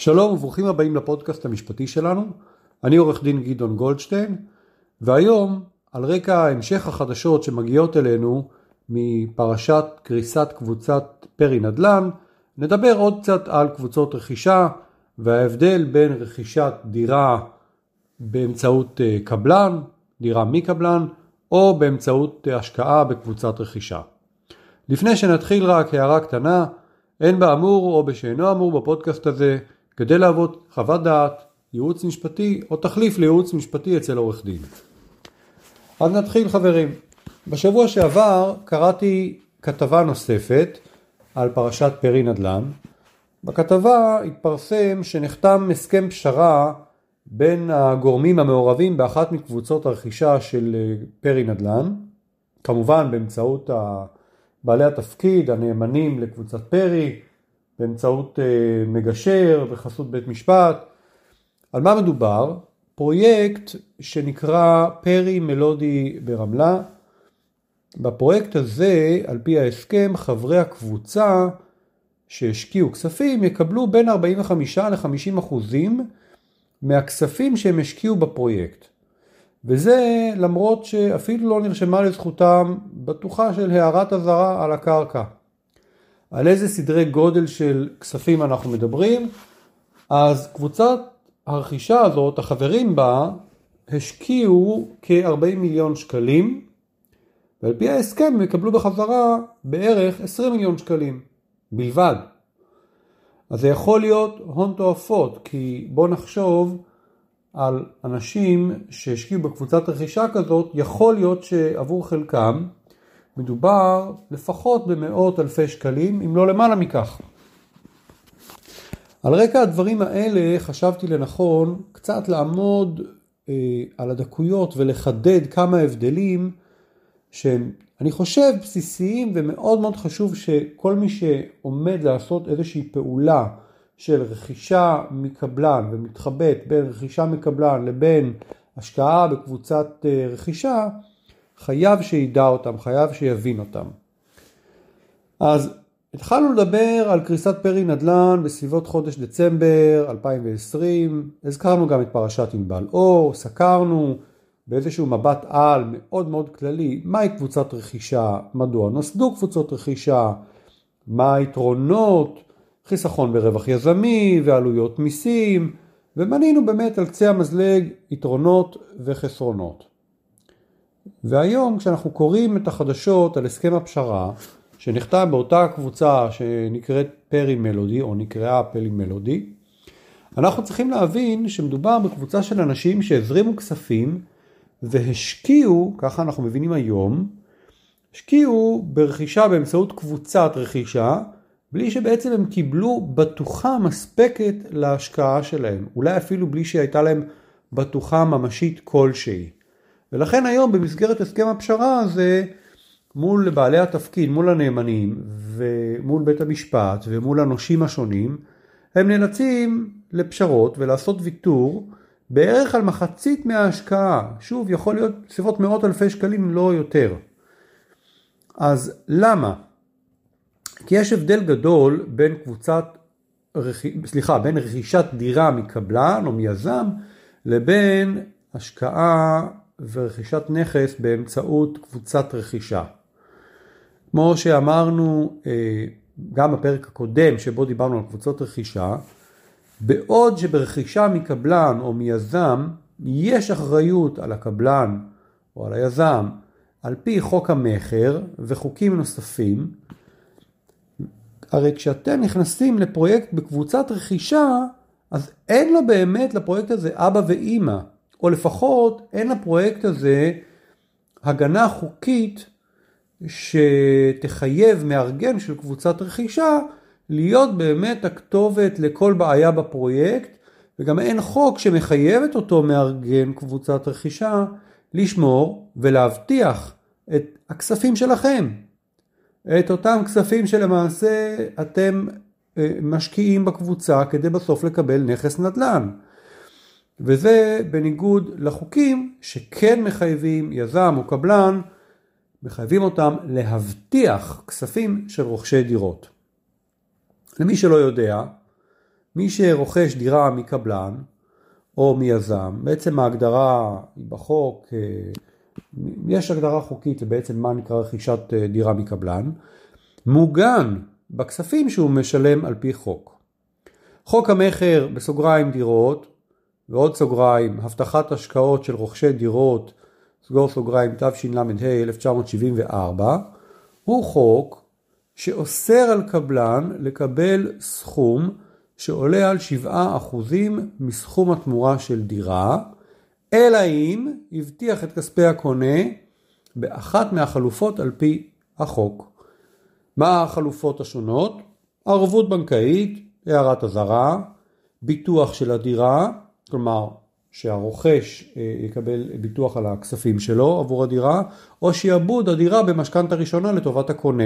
שלום וברוכים הבאים לפודקאסט המשפטי שלנו. אני עורך דין גדעון גולדשטיין, והיום על רקע המשך החדשות שמגיעות אלינו מפרשת קריסת קבוצת פרי נדל"ן, נדבר עוד קצת על קבוצות רכישה וההבדל בין רכישת דירה באמצעות אה, קבלן, דירה מקבלן, או באמצעות אה, השקעה בקבוצת רכישה. לפני שנתחיל רק הערה קטנה, אין באמור או בשאינו אמור בפודקאסט הזה כדי להוות חוות דעת, ייעוץ משפטי או תחליף לייעוץ משפטי אצל עורך דין. אז נתחיל חברים. בשבוע שעבר קראתי כתבה נוספת על פרשת פרי נדל"ן. בכתבה התפרסם שנחתם הסכם פשרה בין הגורמים המעורבים באחת מקבוצות הרכישה של אה, פרי נדל"ן, כמובן באמצעות בעלי התפקיד, הנאמנים לקבוצת פרי, באמצעות אה, מגשר בחסות בית משפט. על מה מדובר? פרויקט שנקרא פרי מלודי ברמלה. בפרויקט הזה, על פי ההסכם, חברי הקבוצה שהשקיעו כספים יקבלו בין 45 ל-50 אחוזים מהכספים שהם השקיעו בפרויקט. וזה למרות שאפילו לא נרשמה לזכותם בטוחה של הערת אזהרה על הקרקע. על איזה סדרי גודל של כספים אנחנו מדברים? אז קבוצת הרכישה הזאת, החברים בה, השקיעו כ-40 מיליון שקלים, ועל פי ההסכם הם יקבלו בחזרה בערך 20 מיליון שקלים בלבד. אז זה יכול להיות הון תועפות, כי בוא נחשוב על אנשים שהשקיעו בקבוצת רכישה כזאת, יכול להיות שעבור חלקם מדובר לפחות במאות אלפי שקלים, אם לא למעלה מכך. על רקע הדברים האלה חשבתי לנכון קצת לעמוד אה, על הדקויות ולחדד כמה הבדלים שהם, אני חושב, בסיסיים ומאוד מאוד חשוב שכל מי שעומד לעשות איזושהי פעולה של רכישה מקבלן ומתחבט בין רכישה מקבלן לבין השקעה בקבוצת אה, רכישה, חייב שידע אותם, חייב שיבין אותם. אז התחלנו לדבר על קריסת פרי נדל"ן בסביבות חודש דצמבר 2020, הזכרנו גם את פרשת ענבל אור, סקרנו באיזשהו מבט על מאוד מאוד כללי מהי קבוצת רכישה, מדוע נוסדו קבוצות רכישה, מה היתרונות, חיסכון ברווח יזמי ועלויות מיסים, ומנינו באמת על קצה המזלג יתרונות וחסרונות. והיום כשאנחנו קוראים את החדשות על הסכם הפשרה שנחתם באותה קבוצה שנקראת פרי מלודי או נקראה פרי מלודי, אנחנו צריכים להבין שמדובר בקבוצה של אנשים שהזרימו כספים והשקיעו, ככה אנחנו מבינים היום, השקיעו ברכישה באמצעות קבוצת רכישה בלי שבעצם הם קיבלו בטוחה מספקת להשקעה שלהם, אולי אפילו בלי שהייתה להם בטוחה ממשית כלשהי. ולכן היום במסגרת הסכם הפשרה הזה מול בעלי התפקיד, מול הנאמנים ומול בית המשפט ומול הנושים השונים, הם נאלצים לפשרות ולעשות ויתור בערך על מחצית מההשקעה. שוב, יכול להיות סביבות מאות אלפי שקלים, לא יותר. אז למה? כי יש הבדל גדול בין קבוצת, סליחה, בין רכישת דירה מקבלן או מיזם לבין השקעה ורכישת נכס באמצעות קבוצת רכישה. כמו שאמרנו אה, גם בפרק הקודם שבו דיברנו על קבוצות רכישה, בעוד שברכישה מקבלן או מיזם יש אחריות על הקבלן או על היזם על פי חוק המכר וחוקים נוספים, הרי כשאתם נכנסים לפרויקט בקבוצת רכישה, אז אין לו באמת לפרויקט הזה אבא ואימא. או לפחות אין לפרויקט הזה הגנה חוקית שתחייב מארגן של קבוצת רכישה להיות באמת הכתובת לכל בעיה בפרויקט וגם אין חוק שמחייב את אותו מארגן קבוצת רכישה לשמור ולהבטיח את הכספים שלכם. את אותם כספים שלמעשה אתם אה, משקיעים בקבוצה כדי בסוף לקבל נכס נדל"ן. וזה בניגוד לחוקים שכן מחייבים יזם או קבלן, מחייבים אותם להבטיח כספים של רוכשי דירות. למי שלא יודע, מי שרוכש דירה מקבלן או מיזם, בעצם ההגדרה בחוק, אה, יש הגדרה חוקית לבעצם מה נקרא רכישת אה, דירה מקבלן, מוגן בכספים שהוא משלם על פי חוק. חוק המכר בסוגריים דירות ועוד סוגריים הבטחת השקעות של רוכשי דירות סגור סוגריים תשל"ה 1974 הוא חוק שאוסר על קבלן לקבל סכום שעולה על 7% מסכום התמורה של דירה, אלא אם הבטיח את כספי הקונה באחת מהחלופות על פי החוק. מה החלופות השונות? ערבות בנקאית, הערת אזהרה, ביטוח של הדירה, כלומר שהרוכש אה, יקבל ביטוח על הכספים שלו עבור הדירה, או שיעבוד הדירה במשכנתה ראשונה לטובת הקונה.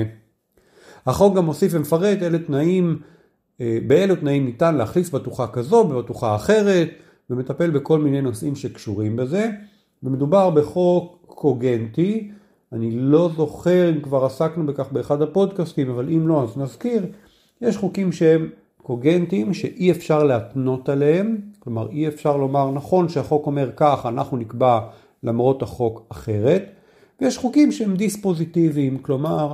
החוק גם מוסיף ומפרט אלה תנאים, אה, באילו תנאים ניתן להכניס בטוחה כזו בבטוחה אחרת, ומטפל בכל מיני נושאים שקשורים בזה. ומדובר בחוק קוגנטי, אני לא זוכר אם כבר עסקנו בכך באחד הפודקאסטים, אבל אם לא אז נזכיר, יש חוקים שהם קוגנטיים שאי אפשר להתנות עליהם, כלומר אי אפשר לומר נכון שהחוק אומר כך, אנחנו נקבע למרות החוק אחרת, ויש חוקים שהם דיספוזיטיביים, כלומר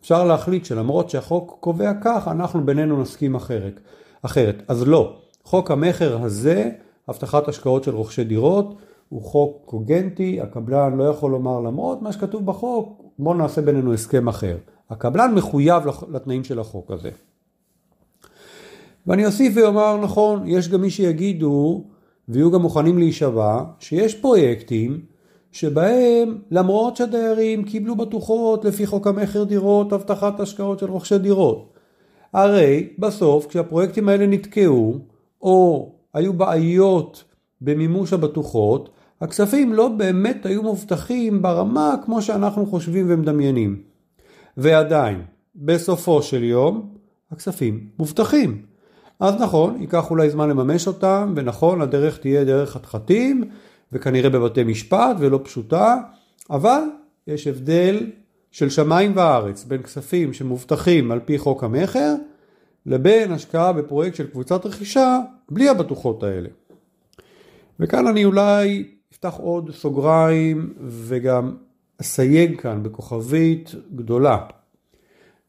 אפשר להחליט שלמרות שהחוק קובע כך, אנחנו בינינו נסכים אחרת. אחרת. אז לא, חוק המכר הזה, הבטחת השקעות של רוכשי דירות, הוא חוק קוגנטי, הקבלן לא יכול לומר למרות מה שכתוב בחוק, בואו נעשה בינינו הסכם אחר. הקבלן מחויב לתנאים של החוק הזה. ואני אוסיף ואומר, נכון, יש גם מי שיגידו, ויהיו גם מוכנים להישבע, שיש פרויקטים שבהם למרות שהדיירים קיבלו בטוחות לפי חוק המכר דירות, הבטחת השקעות של רוכשי דירות. הרי בסוף כשהפרויקטים האלה נתקעו, או היו בעיות במימוש הבטוחות, הכספים לא באמת היו מובטחים ברמה כמו שאנחנו חושבים ומדמיינים. ועדיין, בסופו של יום, הכספים מובטחים. אז נכון, ייקח אולי זמן לממש אותם, ונכון, הדרך תהיה דרך חתחתים, וכנראה בבתי משפט ולא פשוטה, אבל יש הבדל של שמיים וארץ בין כספים שמובטחים על פי חוק המכר, לבין השקעה בפרויקט של קבוצת רכישה בלי הבטוחות האלה. וכאן אני אולי אפתח עוד סוגריים וגם אסייג כאן בכוכבית גדולה.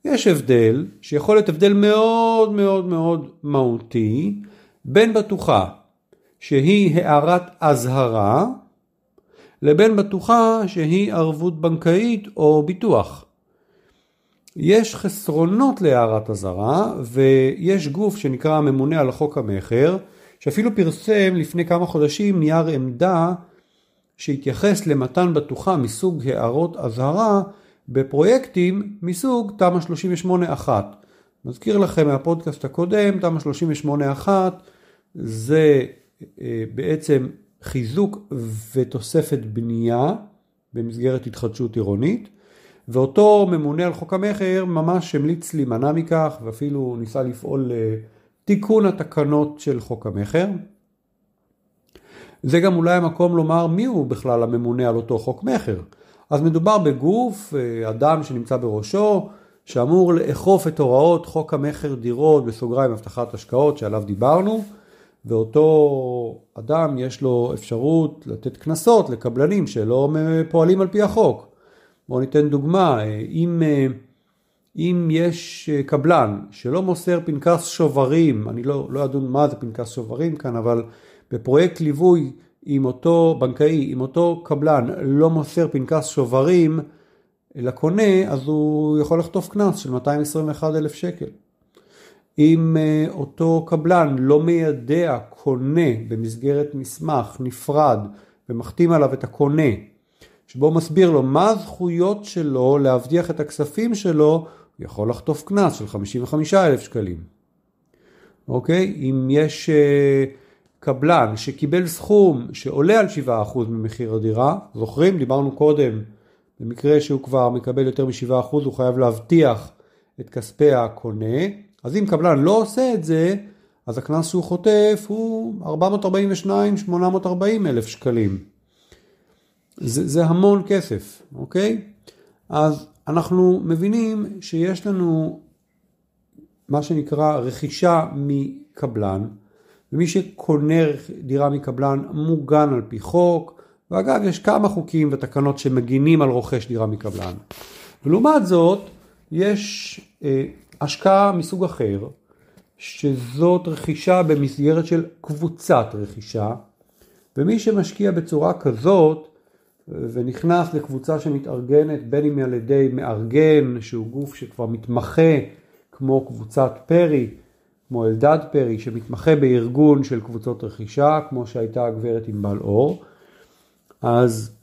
יש הבדל, שיכול להיות הבדל מאוד מאוד מאוד מהותי, בין בטוחה שהיא הערת אזהרה, לבין בטוחה שהיא ערבות בנקאית או ביטוח. יש חסרונות להערת אזהרה, ויש גוף שנקרא הממונה על חוק המכר, שאפילו פרסם לפני כמה חודשים נייר עמדה שהתייחס למתן בטוחה מסוג הערות אזהרה בפרויקטים מסוג תמ"א 38-1. מזכיר לכם מהפודקאסט הקודם, תמ"א 38-1 זה אה, בעצם חיזוק ותוספת בנייה במסגרת התחדשות עירונית, ואותו ממונה על חוק המכר ממש המליץ להימנע מכך ואפילו ניסה לפעול לתיקון התקנות של חוק המכר. זה גם אולי המקום לומר מי הוא בכלל הממונה על אותו חוק מכר. אז מדובר בגוף, אה, אדם שנמצא בראשו, שאמור לאכוף את הוראות חוק המכר דירות בסוגריים הבטחת השקעות שעליו דיברנו, ואותו אדם יש לו אפשרות לתת קנסות לקבלנים שלא פועלים על פי החוק. בואו ניתן דוגמה, אה, אם, אה, אם יש קבלן שלא מוסר פנקס שוברים, אני לא, לא אדון מה זה פנקס שוברים כאן, אבל בפרויקט ליווי אם אותו בנקאי, אם אותו קבלן לא מוסר פנקס שוברים לקונה, אז הוא יכול לחטוף קנס של 221 אלף שקל. אם אה, אותו קבלן לא מיידע קונה במסגרת מסמך נפרד ומחתים עליו את הקונה, שבו מסביר לו מה הזכויות שלו להבטיח את הכספים שלו, הוא יכול לחטוף קנס של 55 אלף שקלים. אוקיי? אם יש... Uh, קבלן שקיבל סכום שעולה על 7% ממחיר הדירה, זוכרים? דיברנו קודם, במקרה שהוא כבר מקבל יותר מ-7% הוא חייב להבטיח את כספי הקונה, אז אם קבלן לא עושה את זה, אז הקנס שהוא חוטף הוא 442-840 אלף שקלים. זה, זה המון כסף, אוקיי? אז אנחנו מבינים שיש לנו מה שנקרא רכישה מקבלן, ומי שקונה דירה מקבלן מוגן על פי חוק, ואגב יש כמה חוקים ותקנות שמגינים על רוכש דירה מקבלן. ולעומת זאת יש אה, השקעה מסוג אחר, שזאת רכישה במסגרת של קבוצת רכישה, ומי שמשקיע בצורה כזאת ונכנס לקבוצה שמתארגנת בין אם על ידי מארגן שהוא גוף שכבר מתמחה כמו קבוצת פרי, כמו אלדד פרי שמתמחה בארגון של קבוצות רכישה כמו שהייתה הגברת ענבל אור, אז,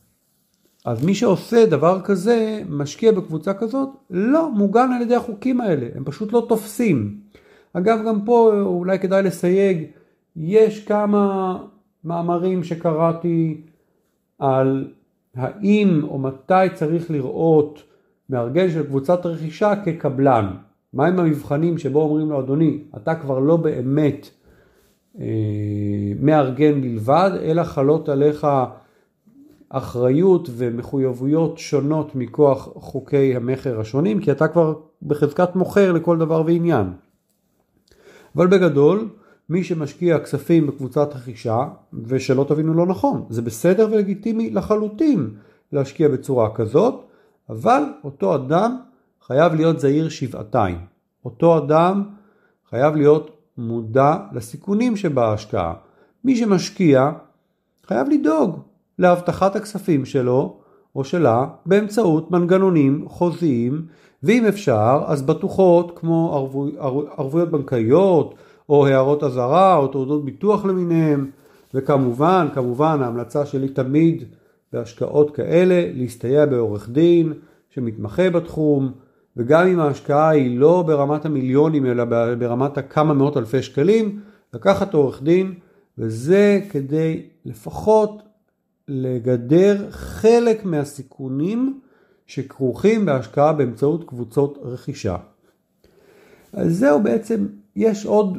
אז מי שעושה דבר כזה, משקיע בקבוצה כזאת, לא מוגן על ידי החוקים האלה, הם פשוט לא תופסים. אגב גם פה אולי כדאי לסייג, יש כמה מאמרים שקראתי על האם או מתי צריך לראות מארגן של קבוצת רכישה כקבלן. מהם המבחנים שבו אומרים לו אדוני אתה כבר לא באמת אה, מארגן בלבד אלא חלות עליך אחריות ומחויבויות שונות מכוח חוקי המכר השונים כי אתה כבר בחזקת מוכר לכל דבר ועניין. אבל בגדול מי שמשקיע כספים בקבוצת רכישה, ושלא תבינו לא נכון, זה בסדר ולגיטימי לחלוטין להשקיע בצורה כזאת, אבל אותו אדם חייב להיות זהיר שבעתיים. אותו אדם חייב להיות מודע לסיכונים שבהשקעה. מי שמשקיע חייב לדאוג להבטחת הכספים שלו או שלה באמצעות מנגנונים חוזיים ואם אפשר אז בטוחות כמו ערבו, ערבויות בנקאיות או הערות אזהרה או תעודות ביטוח למיניהם וכמובן כמובן ההמלצה שלי תמיד בהשקעות כאלה להסתייע בעורך דין שמתמחה בתחום וגם אם ההשקעה היא לא ברמת המיליונים אלא ברמת הכמה מאות אלפי שקלים לקחת עורך דין וזה כדי לפחות לגדר חלק מהסיכונים שכרוכים בהשקעה באמצעות קבוצות רכישה. אז זהו בעצם, יש עוד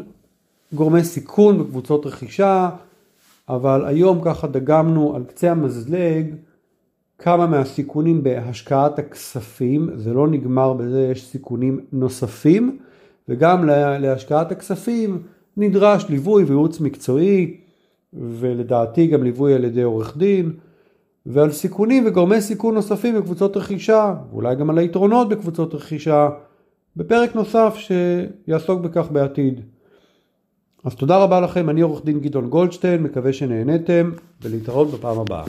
גורמי סיכון בקבוצות רכישה, אבל היום ככה דגמנו על קצה המזלג כמה מהסיכונים בהשקעת הכספים, זה לא נגמר בזה, יש סיכונים נוספים, וגם להשקעת הכספים נדרש ליווי וייעוץ מקצועי, ולדעתי גם ליווי על ידי עורך דין, ועל סיכונים וגורמי סיכון נוספים בקבוצות רכישה, ואולי גם על היתרונות בקבוצות רכישה, בפרק נוסף שיעסוק בכך בעתיד. אז תודה רבה לכם, אני עורך דין גדעון גולדשטיין, מקווה שנהניתם, ולהתראות בפעם הבאה.